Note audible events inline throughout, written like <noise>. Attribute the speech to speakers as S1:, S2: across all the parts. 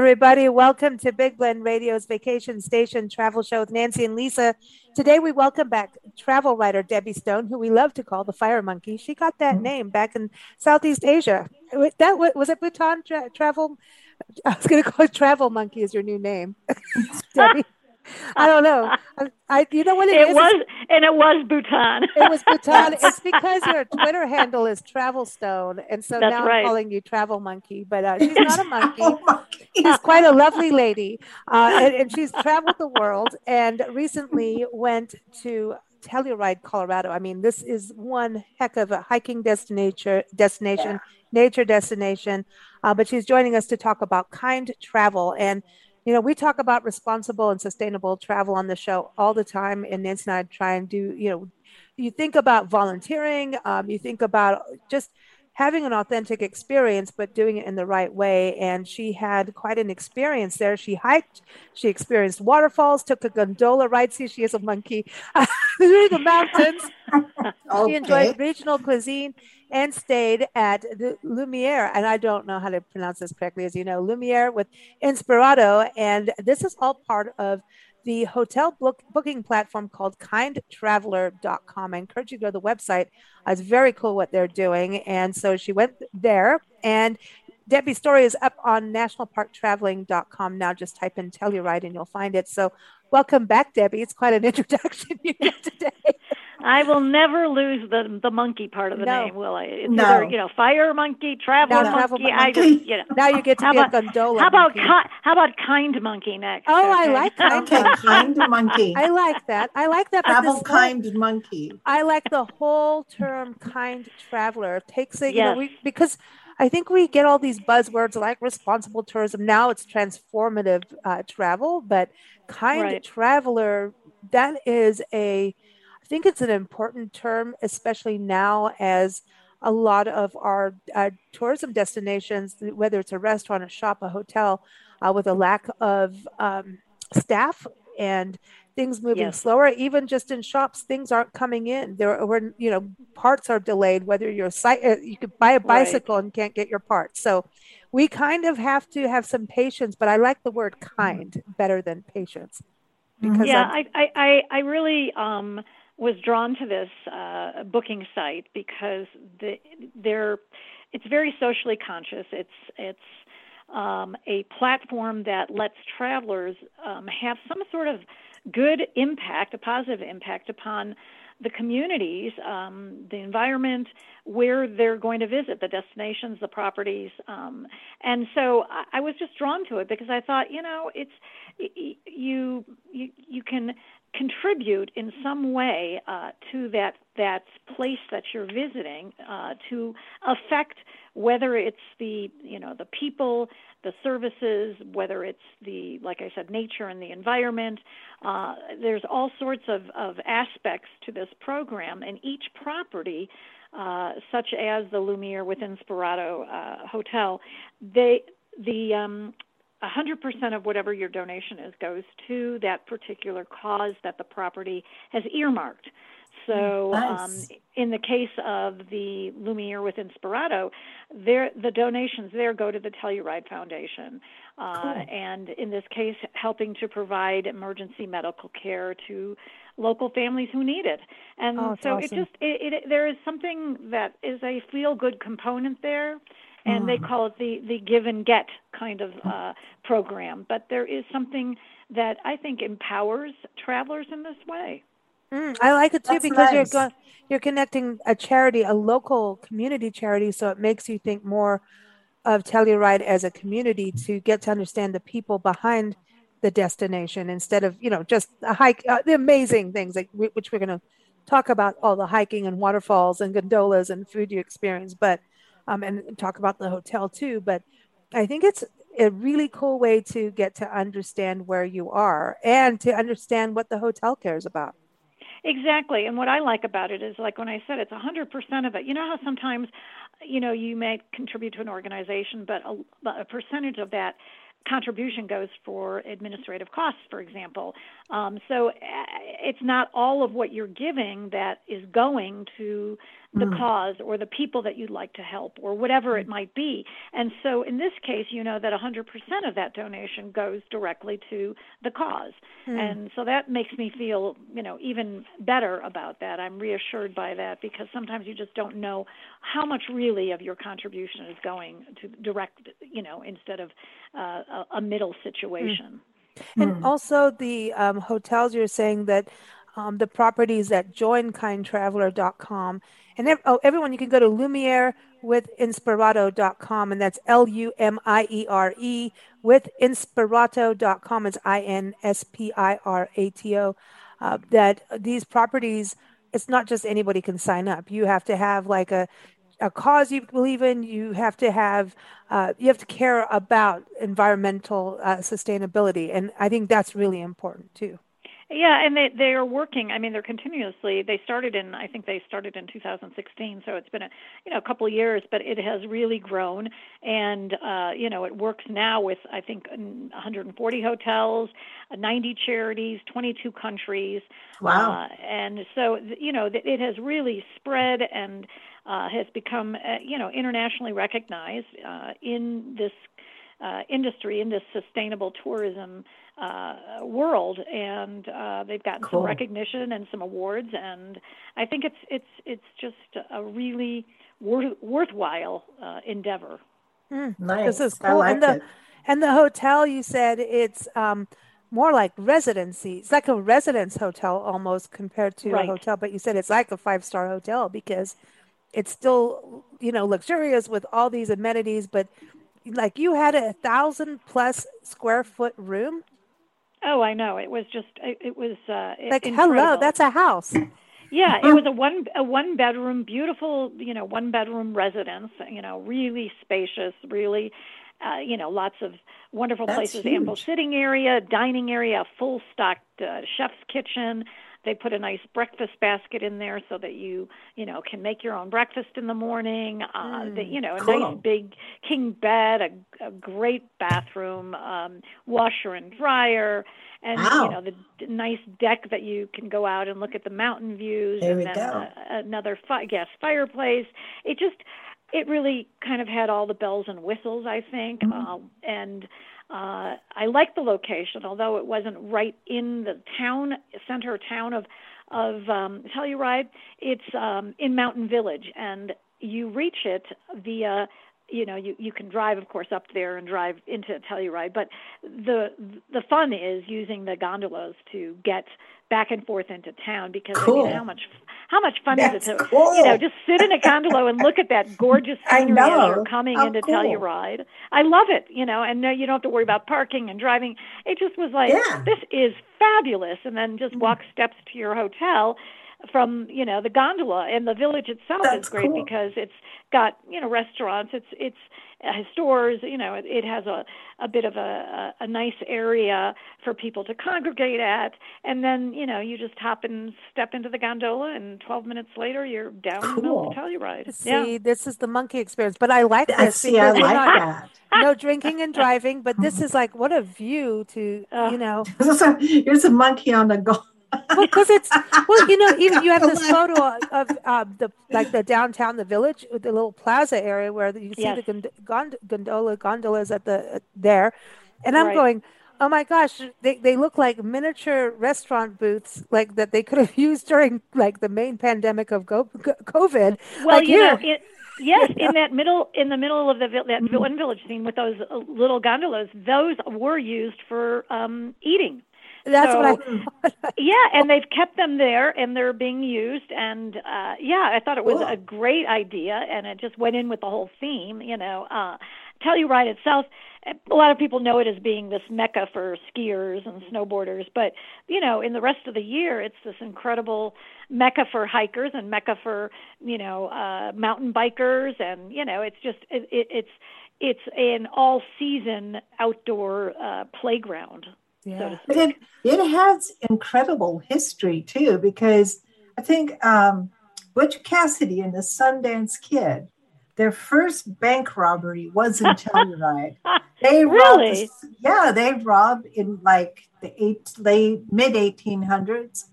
S1: everybody, welcome to Big Blend Radio's Vacation Station Travel Show with Nancy and Lisa. Today, we welcome back travel writer Debbie Stone, who we love to call the Fire Monkey. She got that mm-hmm. name back in Southeast Asia. That was it, Bhutan tra- Travel. I was going <laughs> to call it Travel Monkey as your new name, <laughs> Debbie. I don't know. I, I, you know what it,
S2: it
S1: is?
S2: was, and it was Bhutan.
S1: It was Bhutan. <laughs> it's because your Twitter handle is Travel Stone, and so
S2: That's
S1: now
S2: right.
S1: I'm calling you Travel Monkey. But uh, she's not a monkey. She's <laughs> quite a lovely lady, uh, and, and she's traveled the world, and recently went to Telluride, Colorado. I mean, this is one heck of a hiking destination. Destination, yeah. nature destination. Uh, but she's joining us to talk about kind travel and you know, we talk about responsible and sustainable travel on the show all the time. And Nancy and I try and do, you know, you think about volunteering, um, you think about just having an authentic experience, but doing it in the right way. And she had quite an experience there. She hiked, she experienced waterfalls, took a gondola ride. See, she is a monkey <laughs> through the mountains. okay. <laughs> She enjoyed regional cuisine and stayed at the Lumiere. And I don't know how to pronounce this correctly, as you know, Lumiere with Inspirato. And this is all part of the hotel book, booking platform called kindtraveler.com. I encourage you to go to the website. It's very cool what they're doing. And so she went there and Debbie's story is up on nationalparktraveling.com now. Just type in Telluride and you'll find it. So welcome back, Debbie. It's quite an <laughs> introduction you get today.
S2: I will never lose the the monkey part of the
S1: no.
S2: name, will I? It's
S3: no.
S2: either you know fire monkey, travel,
S1: no,
S2: monkey.
S1: travel monkey.
S2: I just you know.
S1: Now you get to
S2: how
S1: be
S2: about,
S1: a gondola.
S2: How about
S1: monkey.
S2: ki- how about kind monkey next?
S1: Oh,
S2: okay?
S1: I like kind
S3: okay, kind monkey.
S1: I like that. I like that.
S3: Travel
S1: whole,
S3: kind monkey.
S1: I like the whole term kind traveler. Takes it, you know, we, because I think we get all these buzzwords like responsible tourism. Now it's transformative uh, travel, but kind
S2: right.
S1: traveler, that is a, I think it's an important term, especially now as a lot of our uh, tourism destinations, whether it's a restaurant, a shop, a hotel, uh, with a lack of um, staff and things moving
S2: yes.
S1: slower even just in shops things aren't coming in. There were you know parts are delayed whether you're site uh, you could buy a bicycle
S2: right.
S1: and can't get your parts. So we kind of have to have some patience but i like the word kind better than patience.
S2: Because yeah I, I i really um was drawn to this uh booking site because the they're it's very socially conscious it's it's um, a platform that lets travelers um, have some sort of good impact, a positive impact upon the communities, um, the environment, where they're going to visit, the destinations, the properties. Um, and so I, I was just drawn to it because I thought, you know, it's you you you can contribute in some way uh, to that that place that you're visiting uh, to affect whether it's the you know the people the services whether it's the like i said nature and the environment. Uh, there's all sorts of, of aspects to this program and each property uh, such as the lumiere with inspirato uh, hotel they the um, 100% of whatever your donation is goes to that particular cause that the property has earmarked. So,
S3: nice.
S2: um, in the case of the Lumiere with Inspirato, there the donations there go to the Telluride Foundation, uh,
S3: cool.
S2: and in this case, helping to provide emergency medical care to local families who need it. And
S1: oh,
S2: so
S1: awesome.
S2: it just it, it, there is something that is a feel good component there and they call it the the give and get kind of uh, program. But there is something that I think empowers travelers in this way.
S1: Mm, I like it too
S3: That's
S1: because
S3: nice.
S1: you're go- you're connecting a charity, a local community charity, so it makes you think more of Telluride as a community to get to understand the people behind the destination instead of you know just a hike, uh, the amazing things like which we're going to talk about all the hiking and waterfalls and gondolas and food you experience, but um, and talk about the hotel too. But I think it's a really cool way to get to understand where you are and to understand what the hotel cares about.
S2: Exactly. And what I like about it is like when I said it's 100% of it. You know how sometimes you know you may contribute to an organization but a, a percentage of that contribution goes for administrative costs, for example. Um, so uh, it's not all of what you're giving that is going to the mm. cause or the people that you'd like to help or whatever it mm. might be. And so in this case, you know that 100% of that donation goes directly to the cause. Mm. And so that makes me feel, you know, even better about that. I'm reassured by that because sometimes you just don't know how much really of your contribution is going to direct, you know, instead of uh, a, a, middle situation.
S1: Mm. And also the um, hotels, you're saying that um, the properties at joinkindtraveler.com and oh, everyone, you can go to Lumiere with Inspirato.com, and that's L U M I E R E with Inspirato.com. It's I N S P I R A T O. Uh, that these properties, it's not just anybody can sign up. You have to have like a a cause you believe in. You have to have uh, you have to care about environmental uh, sustainability, and I think that's really important too.
S2: Yeah, and they they are working. I mean, they're continuously. They started in I think they started in 2016, so it's been a you know a couple of years, but it has really grown, and uh, you know it works now with I think 140 hotels, 90 charities, 22 countries.
S3: Wow.
S2: Uh, and so you know it has really spread and uh, has become uh, you know internationally recognized uh, in this uh, industry in this sustainable tourism uh, world, and uh, they've gotten cool. some recognition and some awards, and I think it's it's it's just a really worth, worthwhile uh, endeavor.
S3: Mm, nice. This is cool. I
S1: like and the it. and the hotel you said it's um, more like residency. It's like a residence hotel almost compared to right. a hotel, but you said it's like a five star hotel because it's still you know luxurious with all these amenities, but like you had a thousand plus square foot room
S2: Oh, I know. It was just it, it was uh
S1: like
S2: incredible.
S1: hello, that's a house.
S2: Yeah, it was a one a one bedroom, beautiful, you know, one bedroom residence. You know, really spacious, really, uh, you know, lots of wonderful
S3: that's
S2: places,
S3: huge.
S2: ample sitting area, dining area, full stocked uh, chef's kitchen. They put a nice breakfast basket in there so that you, you know, can make your own breakfast in the morning. Uh, mm, the, you know, a
S3: cool.
S2: nice big king bed, a, a great bathroom, um, washer and dryer, and
S3: wow.
S2: you know the nice deck that you can go out and look at the mountain views,
S3: there
S2: and then. A, another fi- gas fireplace. It just it really kind of had all the bells and whistles, I think,
S3: mm-hmm.
S2: uh, and uh, I like the location, although it wasn't right in the town center town of of um, Telluride. It's um, in Mountain Village, and you reach it via you know you you can drive of course up there and drive into Telluride but the the fun is using the gondolas to get back and forth into town because
S3: cool.
S2: I mean, how much how much fun
S3: That's
S2: is it to
S3: cool.
S2: you know just sit in a gondola and look at that <laughs> gorgeous scenery as you're coming
S3: how
S2: into
S3: cool.
S2: Telluride. I love it, you know, and no, you don't have to worry about parking and driving. It just was like
S3: yeah.
S2: this is fabulous, and then just
S3: mm.
S2: walk steps to your hotel from you know the gondola and the village itself
S3: That's
S2: is great
S3: cool.
S2: because it's got you know restaurants it's it's uh, stores you know it, it has a a bit of a, a a nice area for people to congregate at and then you know you just hop and step into the gondola and 12 minutes later you're down
S3: cool.
S2: in the middle of Telluride
S1: see
S2: yeah.
S1: this is the monkey experience but I like
S3: I
S1: this
S3: see I like
S1: not,
S3: that <laughs>
S1: no drinking and driving but this is like what a view to you know <laughs>
S3: here's a monkey on the
S1: well, because it's well, you know, <laughs> even you have this photo of uh, the like the downtown, the village, the little plaza area where you see
S2: Yes.
S1: the gond- gond- gondola gondolas at the uh, there, and I'm
S2: Right.
S1: going, oh my gosh, they they look like miniature restaurant booths, like that they could have <laughs> used during like the main pandemic of go- COVID.
S2: well
S1: like
S2: you know it, <laughs> yes in that middle in the middle of the that
S3: Mm-hmm.
S2: one village scene with those uh, little gondolas those were used for um eating
S1: That's what I.
S2: So- <laughs> yeah, and they've kept them there, and they're being used. And uh, yeah, I thought it was
S3: Cool.
S2: a great idea, and it just went in with the whole theme. You know, uh, Telluride itself, a lot of people know it as being this mecca for skiers and snowboarders, but you know, in the rest of the year, it's this incredible mecca for hikers and mecca for you know uh, mountain bikers, and you know, it's just it, it, it's it's an all season outdoor uh, playground. Yeah. So
S3: but it, it has incredible history too, because I think um, Butch Cassidy and the Sundance Kid, their first bank robbery was in <laughs> Telluride.
S2: They really?
S3: robbed, yeah, they robbed in like the eight, late mid 1800s.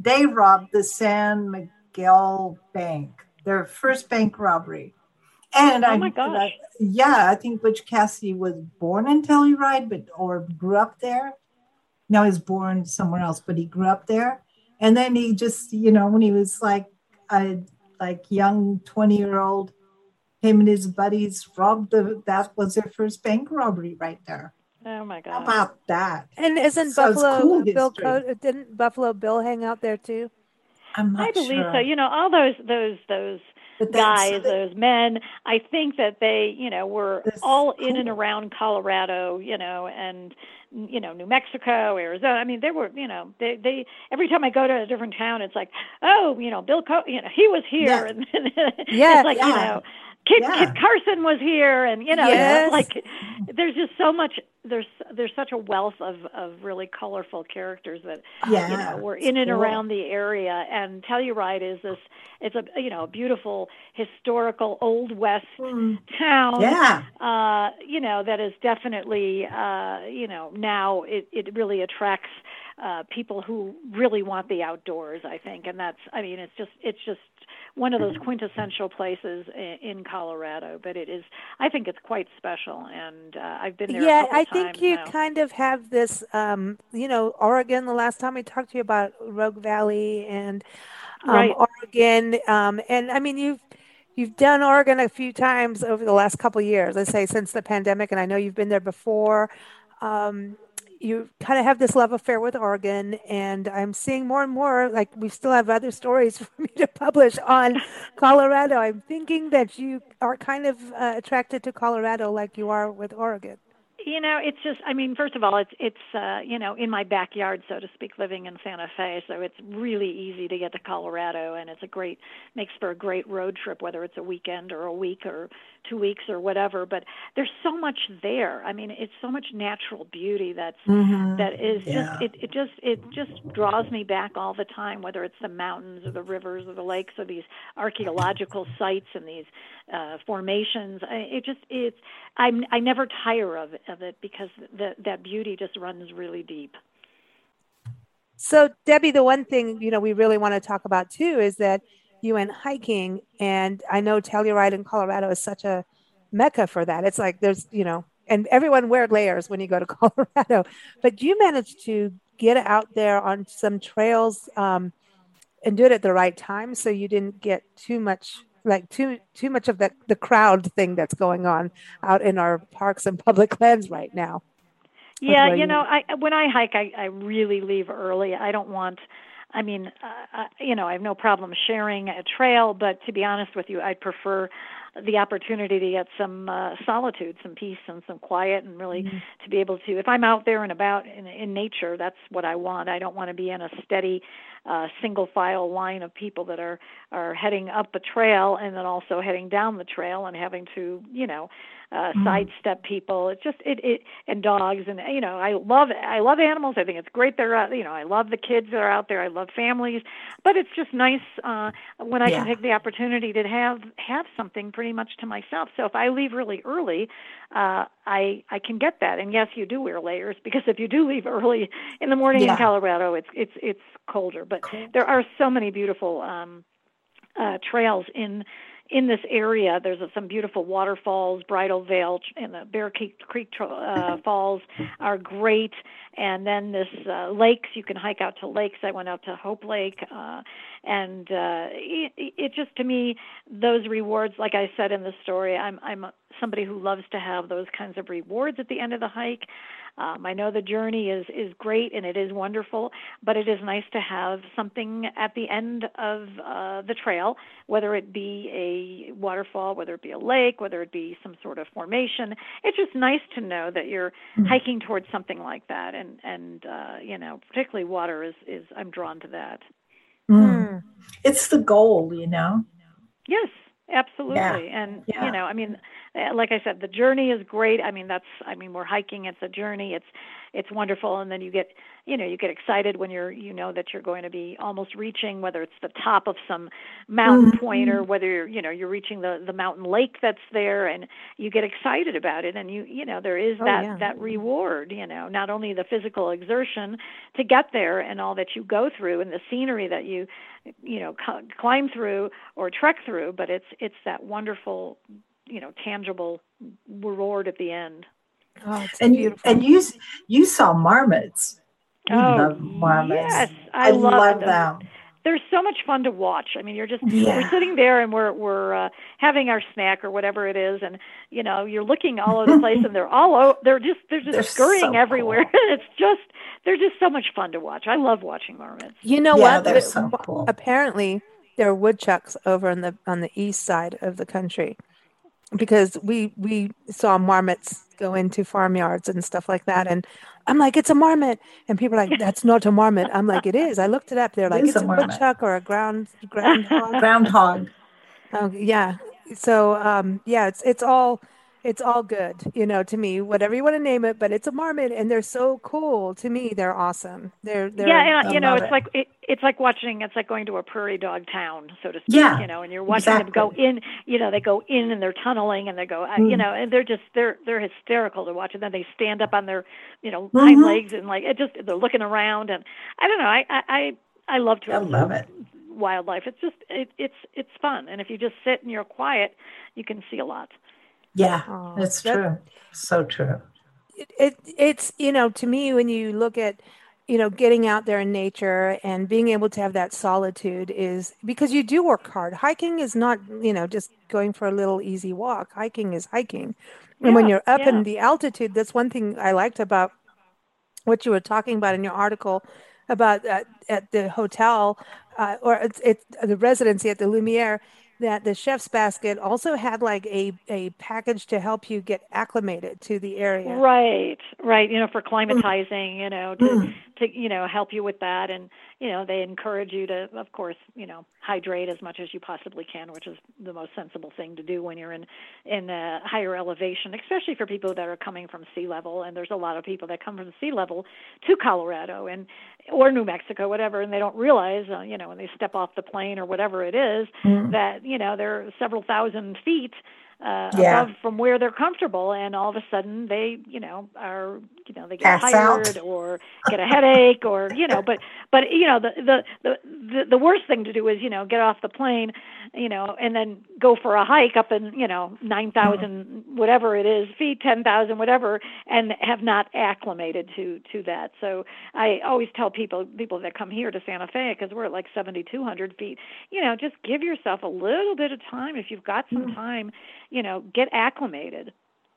S3: They robbed the San Miguel Bank, their first bank robbery. And
S2: oh
S3: I,
S2: my gosh. I,
S3: yeah, I think Butch Cassidy was born in Telluride, but or grew up there. No, he's born somewhere else, but he grew up there. And then he just, you know, when he was like a like young 20 year old, him and his buddies robbed the that was their first bank robbery right there.
S2: Oh my god.
S3: How about that?
S1: And isn't so Buffalo cool Bill Co- didn't Buffalo Bill hang out there too?
S3: I'm not
S2: I believe
S3: sure.
S2: so. You know, all those those those guys, those men. I think that they, you know, were all cool. in and around Colorado, you know, and you know, New Mexico, Arizona. I mean, they were, you know, they they every time I go to a different town, it's like, oh, you know, Bill, Co- you know, he was here,
S3: yeah.
S2: and <laughs>
S1: yeah,
S2: it's like,
S3: yeah.
S2: you know, Kit,
S3: yeah.
S2: Kit Carson was here, and you know,
S1: yes. <laughs>
S2: like there's just so much. There's there's such a wealth of of really colorful characters that
S3: yeah,
S2: you know were in and cool. around the area. And Telluride is this. It's a you know beautiful historical old west
S3: mm.
S2: town.
S3: Yeah.
S2: Uh, you know that is definitely uh, you know now it it really attracts uh, people who really want the outdoors. I think, and that's I mean it's just it's just one of those quintessential places in, Colorado. But it is I think it's quite special, and uh, I've been there.
S1: Yeah, I think you
S2: now.
S1: kind of have this. Um, you know, Oregon. The last time we talked to you about Rogue Valley and um,
S2: right.
S1: Oregon, um, and I mean you've you've done Oregon a few times over the last couple years. Let's say since the pandemic, and I know you've been there before. Um, you kind of have this love affair with Oregon, and I'm seeing more and more. Like we still have other stories <laughs> for me to publish on Colorado. I'm thinking that you are kind of uh, attracted to Colorado, like you are with Oregon
S2: you know it's just i mean first of all it's it's uh you know in my backyard so to speak living in santa fe so it's really easy to get to colorado and it's a great makes for a great road trip whether it's a weekend or a week or two weeks or whatever but there's so much there i mean it's so much natural beauty that's
S3: mm-hmm.
S2: that is
S3: yeah.
S2: just it, it just it just draws me back all the time whether it's the mountains or the rivers or the lakes or these archaeological sites and these uh formations I, it just it's i'm i never tire of it of it because the, that beauty just runs really deep.
S1: So, Debbie, the one thing you know we really want to talk about too is that you went hiking, and I know Telluride in Colorado is such a mecca for that. It's like there's you know, and everyone wears layers when you go to <laughs> Colorado, but you managed to get out there on some trails um, and do it at the right time, so you didn't get too much like too too much of the the crowd thing that's going on out in our parks and public <laughs> lands right now.
S2: Yeah, you know, I when I hike, I I really leave early. I don't want. I mean, uh, you know, I have no problem sharing a trail, but to be honest with you, I'd prefer the opportunity to get some uh, solitude, some peace, and some quiet, and really mm-hmm. to be able to. If I'm out there and about in, in nature, that's what I want. I don't want to be in a steady uh, single file line of people that are are heading up a trail and then also heading down the trail and having to you know uh mm. sidestep people it's just it it and dogs and you know i love i love animals i think it's great they're out you know i love the kids that are out there i love families but it's just nice uh when i
S3: yeah.
S2: can take the opportunity to have have something pretty much to myself so if i leave really early uh i i can get that and yes you do wear layers because if you do leave early in the morning
S3: yeah.
S2: in colorado it's it's it's colder but
S3: cool.
S2: there are so many beautiful um uh trails in in this area, there's some beautiful waterfalls. Bridal Veil and the Bear Creek, Creek uh, Falls are great. And then this uh, lakes, you can hike out to lakes. I went out to Hope Lake, uh, and uh, it, it just to me those rewards, like I said in the story, I'm I'm somebody who loves to have those kinds of rewards at the end of the hike. Um, I know the journey is is great and it is wonderful, but it is nice to have something at the end of uh, the trail, whether it be a waterfall, whether it be a lake, whether it be some sort of formation. It's just nice to know that you're mm-hmm. hiking towards something like that, and and uh, you know, particularly water is is I'm drawn to that.
S3: Mm. It's the goal, you know.
S2: Yes, absolutely,
S3: yeah.
S2: and
S3: yeah.
S2: you know, I mean like I said, the journey is great. I mean, that's I mean, we're hiking. It's a journey. It's it's wonderful, and then you get you know you get excited when you're you know that you're going to be almost reaching whether it's the top of some mountain mm-hmm. point or whether you're you know you're reaching the the mountain lake that's there and you get excited about it and you you know there is
S1: oh,
S2: that
S1: yeah.
S2: that reward you know not only the physical exertion to get there and all that you go through and the scenery that you you know climb through or trek through but it's it's that wonderful you know tangible reward at the end
S1: oh,
S3: and
S1: beautiful.
S3: and you you saw marmots
S2: you
S3: oh, marmots.
S2: yes, I,
S3: I
S2: love,
S3: love
S2: them.
S3: them.
S2: They're so much fun to watch. I mean, you're just
S3: Yeah.
S2: we're sitting there and we're we're uh, having our snack or whatever it is, and you know you're looking all over the place, and they're all o- they're just they're just
S3: They're
S2: scurrying
S3: so
S2: everywhere.
S3: cool. <laughs>
S2: it's just they're just so much fun to watch. I love watching marmots.
S1: You know
S3: Yeah,
S1: what?
S3: they're
S1: The-
S3: so cool.
S1: Apparently, there are woodchucks over on the on the east side of the country because we we saw marmots go into farmyards and stuff like that, and I'm like, it's a marmot, and people are like, that's not a marmot. I'm like, it is. I looked it up. They're like,
S3: is
S1: it's
S3: a
S1: a, woodchuck or a ground groundhog.
S3: Groundhog.
S1: Oh, yeah. So um, yeah, it's it's all it's all good, you know, to me, whatever you want to name it, but it's a marmot and they're so cool. To me, they're awesome. They're they're
S2: yeah, and
S3: I
S2: you know, it's
S3: it.
S2: like it, it's like watching. It's like going to a prairie dog town, so to speak.
S3: Yeah,
S2: you know, and you're watching them go in. You know, they go in and they're tunneling, and they go. uh You
S3: Mm.
S2: know, and they're just they're they're hysterical to watch. And then they stand up on their you know
S3: Mhm.
S2: hind legs and like it just they're looking around. And I don't know. I I I, I love to
S3: I love it.
S2: wildlife. It's just it, it's it's fun, and if you just sit and you're quiet, you can see a lot.
S3: Yeah,
S1: Aw,
S3: it's
S1: that-
S3: true. So true.
S1: it, it it's you know to me when you look at you know getting out there in nature and being able to have that solitude is because you do work hard hiking is not you know just going for a little easy walk hiking is hiking and when you're up
S2: yeah.
S1: in the altitude that's one thing i liked about what you were talking about in your article about uh, at the hotel uh, or it's, it's the residency at the lumiere that the chef's basket also had like a, a package to help you get acclimated to the area
S2: Right, right. You know, for climatizing, you know, to
S3: Mm.
S2: To you know help you with that, and you know they encourage you to, of course, you know, hydrate as much as you possibly can, which is the most sensible thing to do when you're in in a higher elevation, especially for people that are coming from sea level. And there's a lot of people that come from sea level to Colorado and or New Mexico, whatever, and they don't realize, uh, you know, when they step off the plane or whatever it is,
S3: Mm.
S2: that you know they're several thousand feet uh,
S3: Yeah.
S2: above from where they're comfortable, and all of a sudden they, you know, are, you know, they get
S3: Pass out.
S2: tired or get a headache or, you know, but but you know the, the the the the worst thing to do is you know get off the plane, you know, and then go for a hike up in you know nine thousand whatever it is feet, ten thousand whatever, and have not acclimated to to that. So I always tell people people that come here to Santa Fe because we're at like seventy two hundred feet, you know, just give yourself a little bit of time if you've got some time, you know, get acclimated.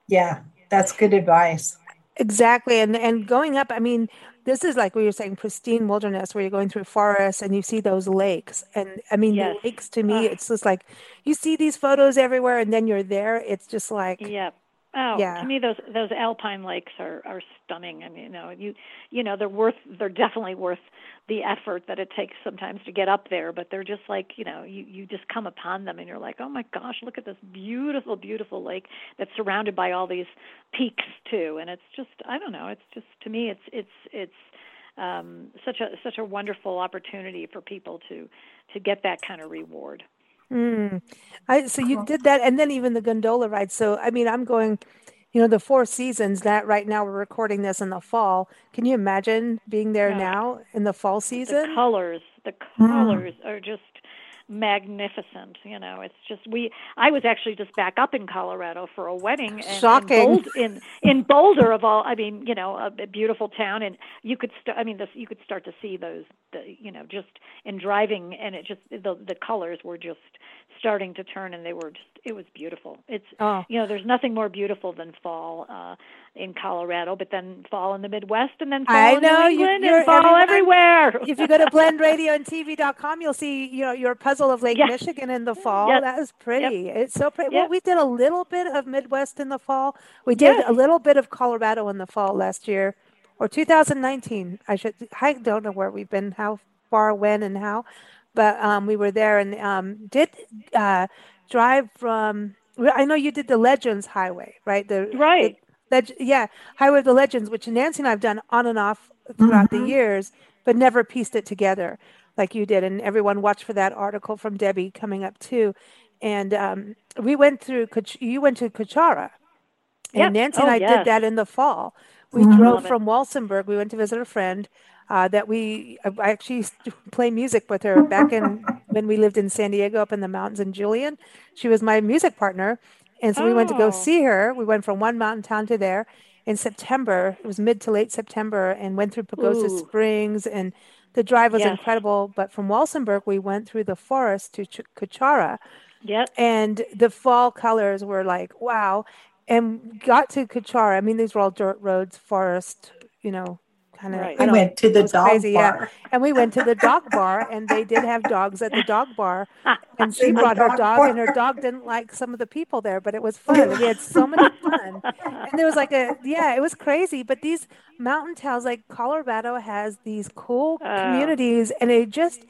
S3: Yeah, that's good advice.
S1: Exactly. And and going up, I mean, this is like we were saying, pristine wilderness where you're going through forests and you see those lakes. And I mean,
S2: Yes.
S1: the lakes to me,
S2: Ugh.
S1: it's just like you see these photos everywhere and then you're there. It's just like,
S2: Yep. Oh,
S1: Yeah.
S2: to me those those alpine lakes are are stunning. I mean, you know, you you know, they're worth they're definitely worth the effort that it takes sometimes to get up there, but they're just like, you know, you you just come upon them and you're like, "Oh my gosh, look at this beautiful beautiful lake that's surrounded by all these peaks too." And it's just I don't know, it's just to me it's it's it's um such a such a wonderful opportunity for people to to get that kind of reward.
S1: Mm. I, so you did that. And then even the gondola ride. So, I mean, I'm going, you know, the Four Seasons that right now we're recording this in the fall. Can you imagine being there
S2: Yeah.
S1: now in the fall season?
S2: the colors the
S3: Mm.
S2: colors are just magnificent you know. It's just we i was actually just back up in colorado for a wedding and
S1: Shocking.
S2: in, Bold, in in boulder of all i mean you know a, a beautiful town and you could st- i mean this you could start to see those the you know just in driving and it just the the colors were just starting to turn and they were just it was beautiful. It's
S1: Oh,
S2: you know there's nothing more beautiful than fall uh in colorado but then fall in the midwest and then fall
S1: I
S2: in
S1: know,
S2: new
S1: you-
S2: england
S1: you're
S2: and fall
S1: everyone-
S2: everywhere
S1: if you go to blendradioandtv.com, you'll see you know your puzzle of Lake
S2: Yeah.
S1: Michigan in the fall.
S2: Yep.
S1: That is pretty. It's so pretty.
S2: Yep.
S1: Well, we did a little bit of Midwest in the fall. We did
S2: Yes.
S1: a little bit of Colorado in the fall last year, or 2019. I should. I don't know where we've been, how far, when, and how, but um, we were there and um, did uh, drive from I know you did the Legends Highway, right? The
S2: right.
S1: The, yeah, Highway of the Legends, which Nancy and I've done on and off throughout mm-hmm. the years, but never pieced it together like you did. And everyone watched for that article from Debbie coming up too. And um, we went through. You went to Cuchara, and yep. Nancy oh, and I yes. did that in the fall. We mm-hmm. drove from Walsenburg. We went to visit a friend uh, that we I actually used to <laughs> play music with her back in <laughs> when we lived in San Diego up in the mountains in Julian. She was my music partner. And so oh. we went to go oh. see her. We went from one mountain town to there in September. It was mid to late September and went through Pagosa Ooh. Springs and the drive was yes. incredible. But from Walsenburg, we went through the forest to Ch- Cuchara.
S2: Yep.
S1: And the fall colors were like, wow. And got to Cuchara. I mean, these were all dirt roads, forest, you know, kind of.
S3: Right. I went to the dog crazy, bar.
S1: Yeah. And we went to the dog bar, and they did have dogs at the dog bar. <laughs> And she brought her dog, bar. and her dog didn't like some of the people there, but it was fun. We had so much <laughs> fun. And there was like a yeah, it was crazy. But these mountain towns, like Colorado, has these cool uh, communities, and it just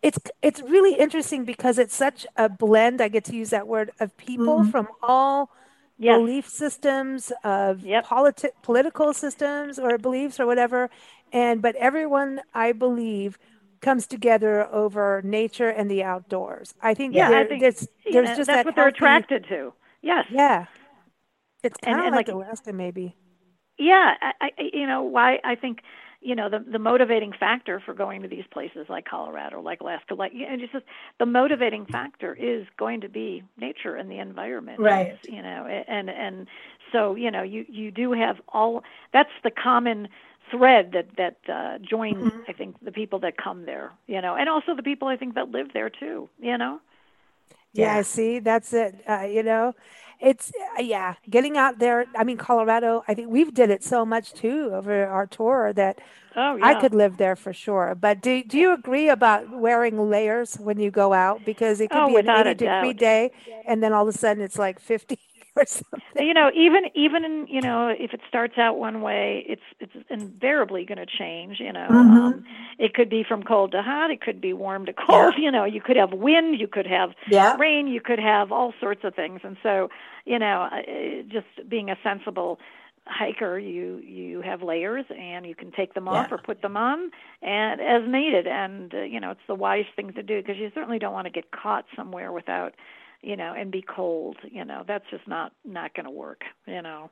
S1: it's it's really interesting because it's such a blend. I get to use that word of people mm-hmm. from all yes. belief systems of yep. politi- political systems or beliefs or whatever. And but everyone i believe comes together over nature and the outdoors. I think
S2: yeah there, I think, there's, there's just that's that what they're attracted to. Yes.
S1: Yeah. It's kind of like, like alaska maybe.
S2: Yeah I, I you know why i think you know the the motivating factor for going to these places like Colorado, like Alaska, like and just the motivating factor is going to be nature and the environment,
S3: right?
S2: You know, and and so you know you you do have all that's the common thread that that uh, joins mm-hmm. I think the people that come there, you know, and also the people I think that live there too, you know.
S1: Yeah, yeah see, that's it. Uh, you know, it's uh, yeah, getting out there. I mean, Colorado. I think we've did it so much too over our tour that
S2: oh, yeah.
S1: I could live there for sure. But do do you agree about wearing layers when you go out because it could
S2: oh,
S1: be an eighty
S2: degree
S1: day and then all of a sudden it's like fifty <laughs> or something.
S2: You know, even even in, you know, if it starts out one way, it's it's invariably going to change. You know, mm-hmm. um, it could be from cold to hot. It could be warm to cold. Yeah. <laughs> You know, you could have wind. You could have
S3: yeah.
S2: rain. You could have all sorts of things. And so, you know, uh, just being a sensible hiker you you have layers and you can take them off
S3: yeah.
S2: or put them on and as needed and uh, you know it's the wise thing to do because you certainly don't want to get caught somewhere without you know, and be cold. You know, that's just not not going to work. You know.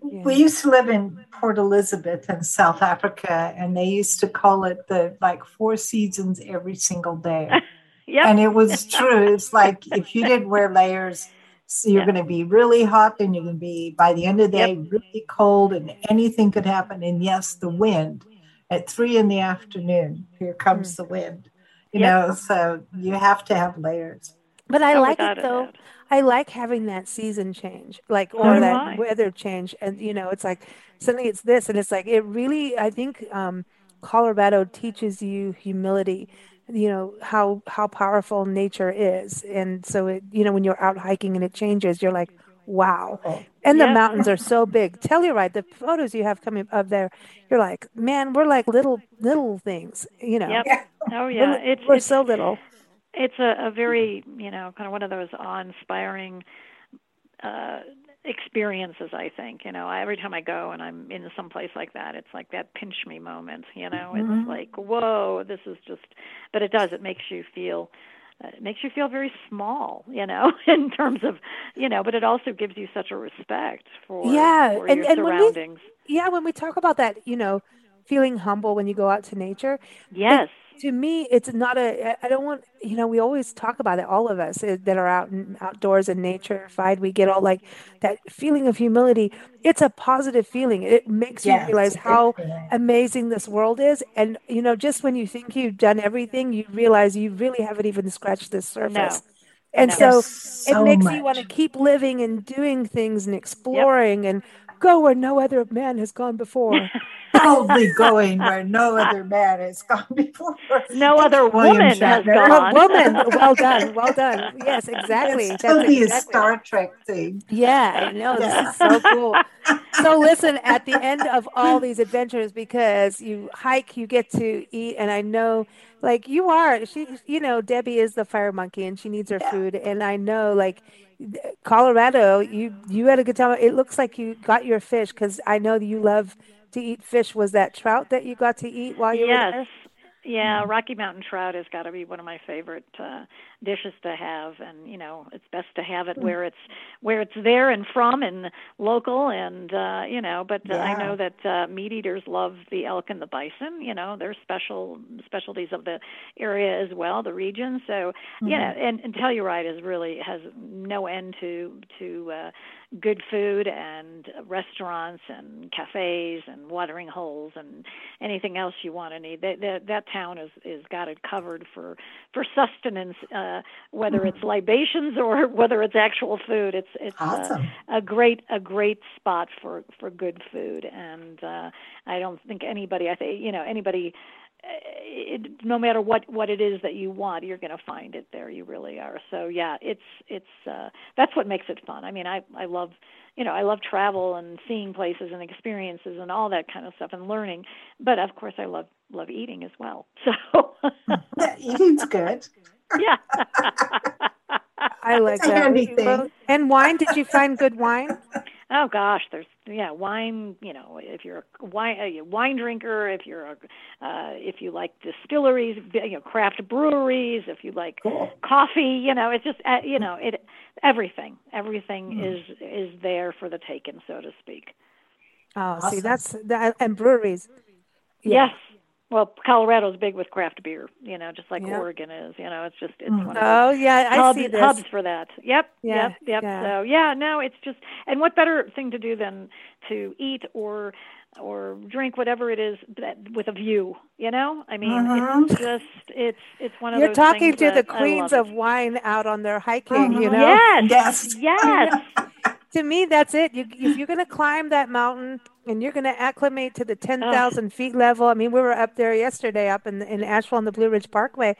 S3: We used to live in Port Elizabeth in South Africa, and they used to call it the like four seasons every single day. <laughs>
S2: yeah,
S3: and it was <laughs> true. It's like if you didn't wear layers. So you're going to be really hot, and you're going to be by the end of the day yep. really cold, and anything could happen. And yes, the wind at three in the afternoon, here comes mm. the wind. You yep. know, so you have to have layers.
S1: But I oh, like it though. I like having that season change, like or that weather change, and you know, it's like suddenly it's this, and it's like it really. I think um, Colorado teaches you humility. You know how how powerful nature is, and so it you know when you're out hiking and it changes, you're like, wow. Oh. And the mountains are so big. Telluride, the photos you have coming up there, you're like, man, we're like little little things. You know.
S2: Yep. <laughs> Oh yeah,
S1: we're,
S2: it's
S1: we're
S2: it's,
S1: so little
S2: it's a, a very you know kind of one of those awe-inspiring uh, experiences. I think you know every time I go and I'm in some place like that, it's like that pinch me moment. You know, mm-hmm. it's like whoa, this is just. But it does. It makes you feel. Uh, it makes you feel very small, you know, <laughs> in terms of, you know, but it also gives you such a respect for,
S1: yeah,
S2: for
S1: and,
S2: your
S1: and
S2: surroundings.
S1: When we, yeah, when we talk about that, you know, feeling humble when you go out to nature.
S2: Yes
S1: to me it's not a i don't want you know we always talk about it all of us eh, that are out and outdoors and nature fied we get all like that feeling of humility it's a positive feeling it makes yes, you realize how amazing this world is and you know just when you think you've done everything you realize you really haven't even scratched the surface
S2: no.
S1: and
S2: no.
S1: so, so, it makes much. you want to keep living and doing things and exploring yep. and go where no other man has gone before <laughs>
S3: boldly going where no <laughs> other man has gone before.
S2: No other
S3: William
S2: woman has
S3: Shatner.
S2: gone.
S1: woman. Well done. Well done. Yes, exactly.
S3: It's
S1: That's
S3: totally a Star Trek thing.
S1: Yeah, I know.
S3: Yeah.
S1: This is so cool. <laughs> So listen, at the end of all these adventures, because you hike, you get to eat, and I know, like you are, she, you know, Debbie is the fire monkey, and she needs her
S3: Yeah.
S1: food, and I know, like Colorado, you you had a good time. It looks like you got your fish, because I know that you love to eat fish. Was that trout that you got to eat while you were there?
S2: Yeah, Rocky Mountain trout has got to be one of my favorite uh, dishes to have, and you know it's best to have it where it's where it's there and from and local, and uh, you know. But uh, I know that uh, meat eaters love the elk and the bison. You know, they're special specialties of the area as well, the region. So yeah, and, and Telluride is really has no end to to uh, good food and restaurants and cafes and watering holes and anything else you want to need. That that, that town is is got it covered for for sustenance, uh, whether it's libations or <laughs> whether it's actual food. It's it's
S3: Awesome.
S2: a great a great spot for for good food, and uh, I don't think anybody. I think you know anybody. It, no matter what what it is that you want, you're going to find it there. You really are. So yeah, it's it's uh, that's what makes it fun. I mean, I I love you know I love travel and seeing places and experiences and all that kind of stuff and learning. But of course, I love love eating as well. <laughs> So <laughs>
S3: Yeah, Eating's good. <laughs>
S2: yeah.
S1: I like that.
S3: handy
S1: And wine? Did you find good wine?
S2: Oh gosh, there's yeah wine. You know, if you're a wine a wine drinker, if you're a uh, if you like distilleries, you know, craft breweries, if you like
S3: Cool.
S2: coffee, you know, it's just uh, you know it everything everything
S3: Hmm.
S2: is is there for the taking, so to speak.
S1: Oh, see, that's that, and breweries. Yeah.
S2: Yes. Well, Colorado's big with craft beer, you know, just like
S1: Yeah.
S2: Oregon is. You know, it's just it's
S3: Mm.
S2: one of
S1: Oh, yeah, I
S2: hubs,
S1: see this.
S2: hubs for that. Yep,
S1: Yeah,
S2: yep, yep.
S1: yeah.
S2: So yeah, no, it's just and what better thing to do than to eat or or drink whatever it is that with a view, you know? I mean, it's just it's it's one of those.
S1: You're talking
S2: things
S1: to the
S2: that I
S1: queens of
S2: it.
S1: wine out on their hiking, you
S3: Mhm.
S1: know?
S2: Yes.
S3: Yes.
S2: Yes. <laughs>
S1: To me, that's it. You, if you're going to climb that mountain and you're going to acclimate to the <laughs> 10,000 feet level, I mean, we were up there yesterday up in, in Asheville on the Blue Ridge Parkway,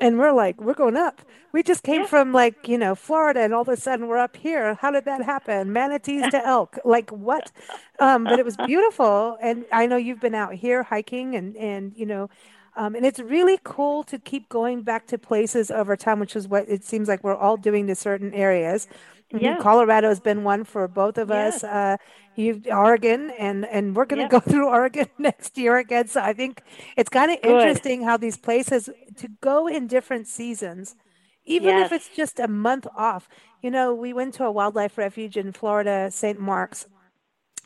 S1: and we're like, we're going up. We just came
S2: Yeah.
S1: from like, you know, Florida, and all of a sudden we're up here. How did that happen? Manatees to <laughs> elk. Like, what? Um, but it was beautiful. And I know you've been out here hiking and, and you know, um, and it's really cool to keep going back to places over time, which is what it seems like we're all doing to certain areas. Mean,
S2: Yeah.
S1: Colorado has been one for both of
S2: Yes.
S1: us. Uh, you've Oregon, and and we're going to
S2: Yep.
S1: go <laughs> through Oregon <laughs> next year again. So I think it's kind of interesting how these places to go in different seasons, even if it's just a month off. You know, we went to a wildlife refuge in Florida, St. Marks,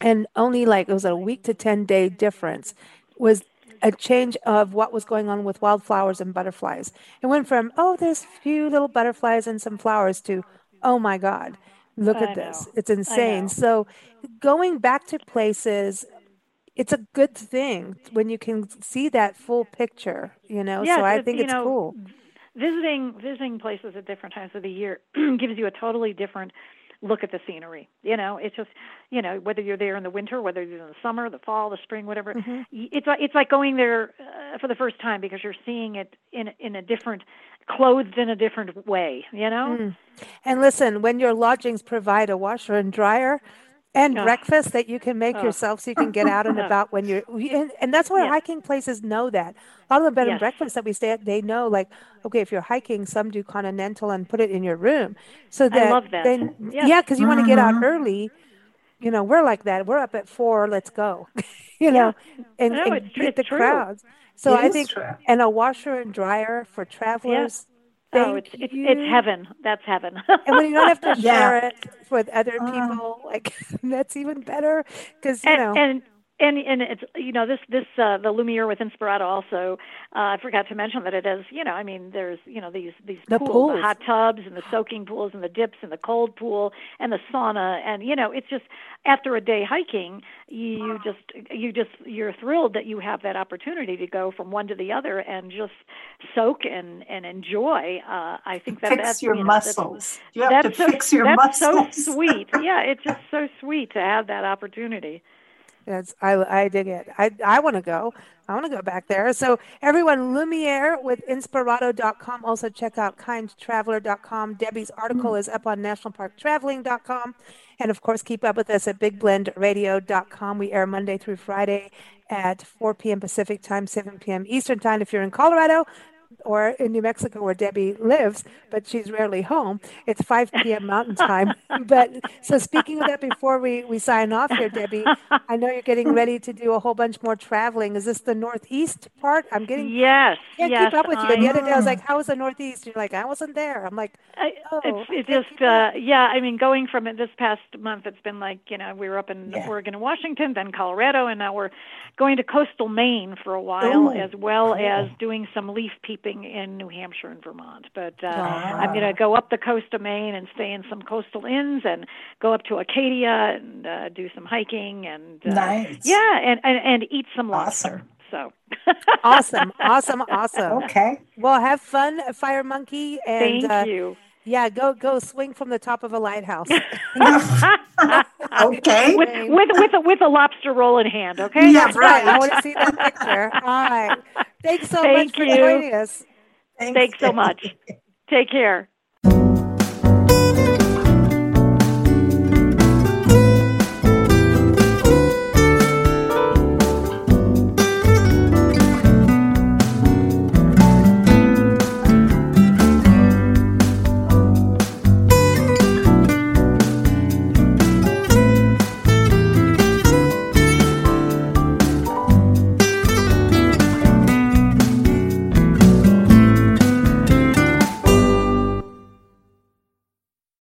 S1: and only like it was a week to 10 day difference was a change of what was going on with wildflowers and butterflies. It went from, oh, there's a few little butterflies and some flowers to, oh my God, look
S2: I
S1: at this. It's insane. So going back to places, it's a good thing when you can see that full picture, you know?
S2: Yes,
S1: so I think it's
S2: know,
S1: cool.
S2: visiting visiting places at different times of the year <clears throat> gives you a totally different look at the scenery. You know, it's just you know whether you're there in the winter, whether you're in the summer, the fall, the spring, whatever.
S1: Mhm.
S2: It's like it's like going there uh, for the first time because you're seeing it in in a different clothed in a different way. You know.
S1: Mm. And listen, when your lodgings provide a washer and dryer and
S2: Ugh.
S1: breakfast that you can make
S2: Ugh.
S1: yourself so you can get out and <laughs> about when you're, and, and that's why
S2: Yes.
S1: hiking places know that. A lot of the bed and breakfasts that we stay at, they know like, okay, if you're hiking, some do continental and put it in your room. So
S2: I
S1: that,
S2: love that.
S1: They,
S2: Yes.
S1: Yeah, because you want to get out
S3: Mhm.
S1: early. You know, we're like that. We're up at four, let's go. <laughs> you know, and,
S2: No,
S1: and
S2: it's tr- it's
S1: the
S2: true.
S1: crowds. So
S3: It
S1: I think,
S3: true.
S1: and a washer and dryer for travelers.
S2: Oh, it's it's it's heaven. That's heaven.
S1: And when you don't have to <laughs>
S3: Yeah.
S1: share it with other
S3: Uh.
S1: people, like <laughs> that's even better because you
S2: and,
S1: know.
S2: and and and it's you know this this uh the Lumiere with Inspirato also uh I forgot to mention that it is you know I mean there's you know these these
S1: The
S2: pools,
S1: pools.
S2: the hot tubs and the soaking pools and the dips and the cold pool and the sauna and you know it's just after a day hiking you just you just you're thrilled that you have that opportunity to go from one to the other and just soak and and enjoy uh I think that
S3: Fix
S2: that's
S3: your
S2: you know, that's-
S3: muscles. You have to
S2: that's so,
S3: fix your
S2: that's
S3: muscles.
S2: so sweet. <laughs> Yeah, it's just so sweet to have that opportunity.
S1: It's, I, I dig it. I, I want to go. I want to go back there. So everyone, Lumiere with Inspirato.com. Also check out kindtraveler.com. Debbie's article is up on nationalparktraveling.com. And of course, keep up with us at bigblendradio.com. We air Monday through Friday at 4 p.m. Pacific time, 7 p.m. Eastern time. If you're in Colorado, or in New Mexico where Debbie lives, but she's rarely home. It's 5 p.m. Mountain Time. <laughs> but so speaking of that, before we, we sign off here, Debbie, I know you're getting ready to do a whole bunch more traveling. Is this the Northeast part? I'm getting
S2: yes,
S1: can't
S2: yes,
S1: keep up with you.
S2: I,
S1: the other day I was like, "How was the Northeast?" You're like, "I wasn't there." I'm like, "Oh,
S2: it's, it's just uh, yeah." I mean, going from it this past month, it's been like you know we were up in yeah. Oregon and Washington, then Colorado, and now we're going to coastal Maine for a while, Ooh, as well as doing some leaf peeping in New Hampshire and Vermont. But uh, I'm going to go up the coast of Maine and stay in some coastal inns, and go up to Acadia and uh, do some hiking and uh,
S3: nice.
S2: yeah, and, and and eat some lobster.
S3: Awesome.
S2: So
S1: awesome, awesome, awesome.
S3: Okay.
S1: Well, have fun, Fire Monkey, and
S2: thank
S1: uh,
S2: you.
S1: Yeah, go go swing from the top of a lighthouse. <laughs>
S3: okay.
S2: With with with a, with a lobster roll in hand. Okay.
S3: Yeah,
S1: That's right. I want to see that picture. <laughs> All right. Thanks so
S2: Thank
S1: much for joining us.
S2: Thanks, Thanks so much. <laughs> Take care.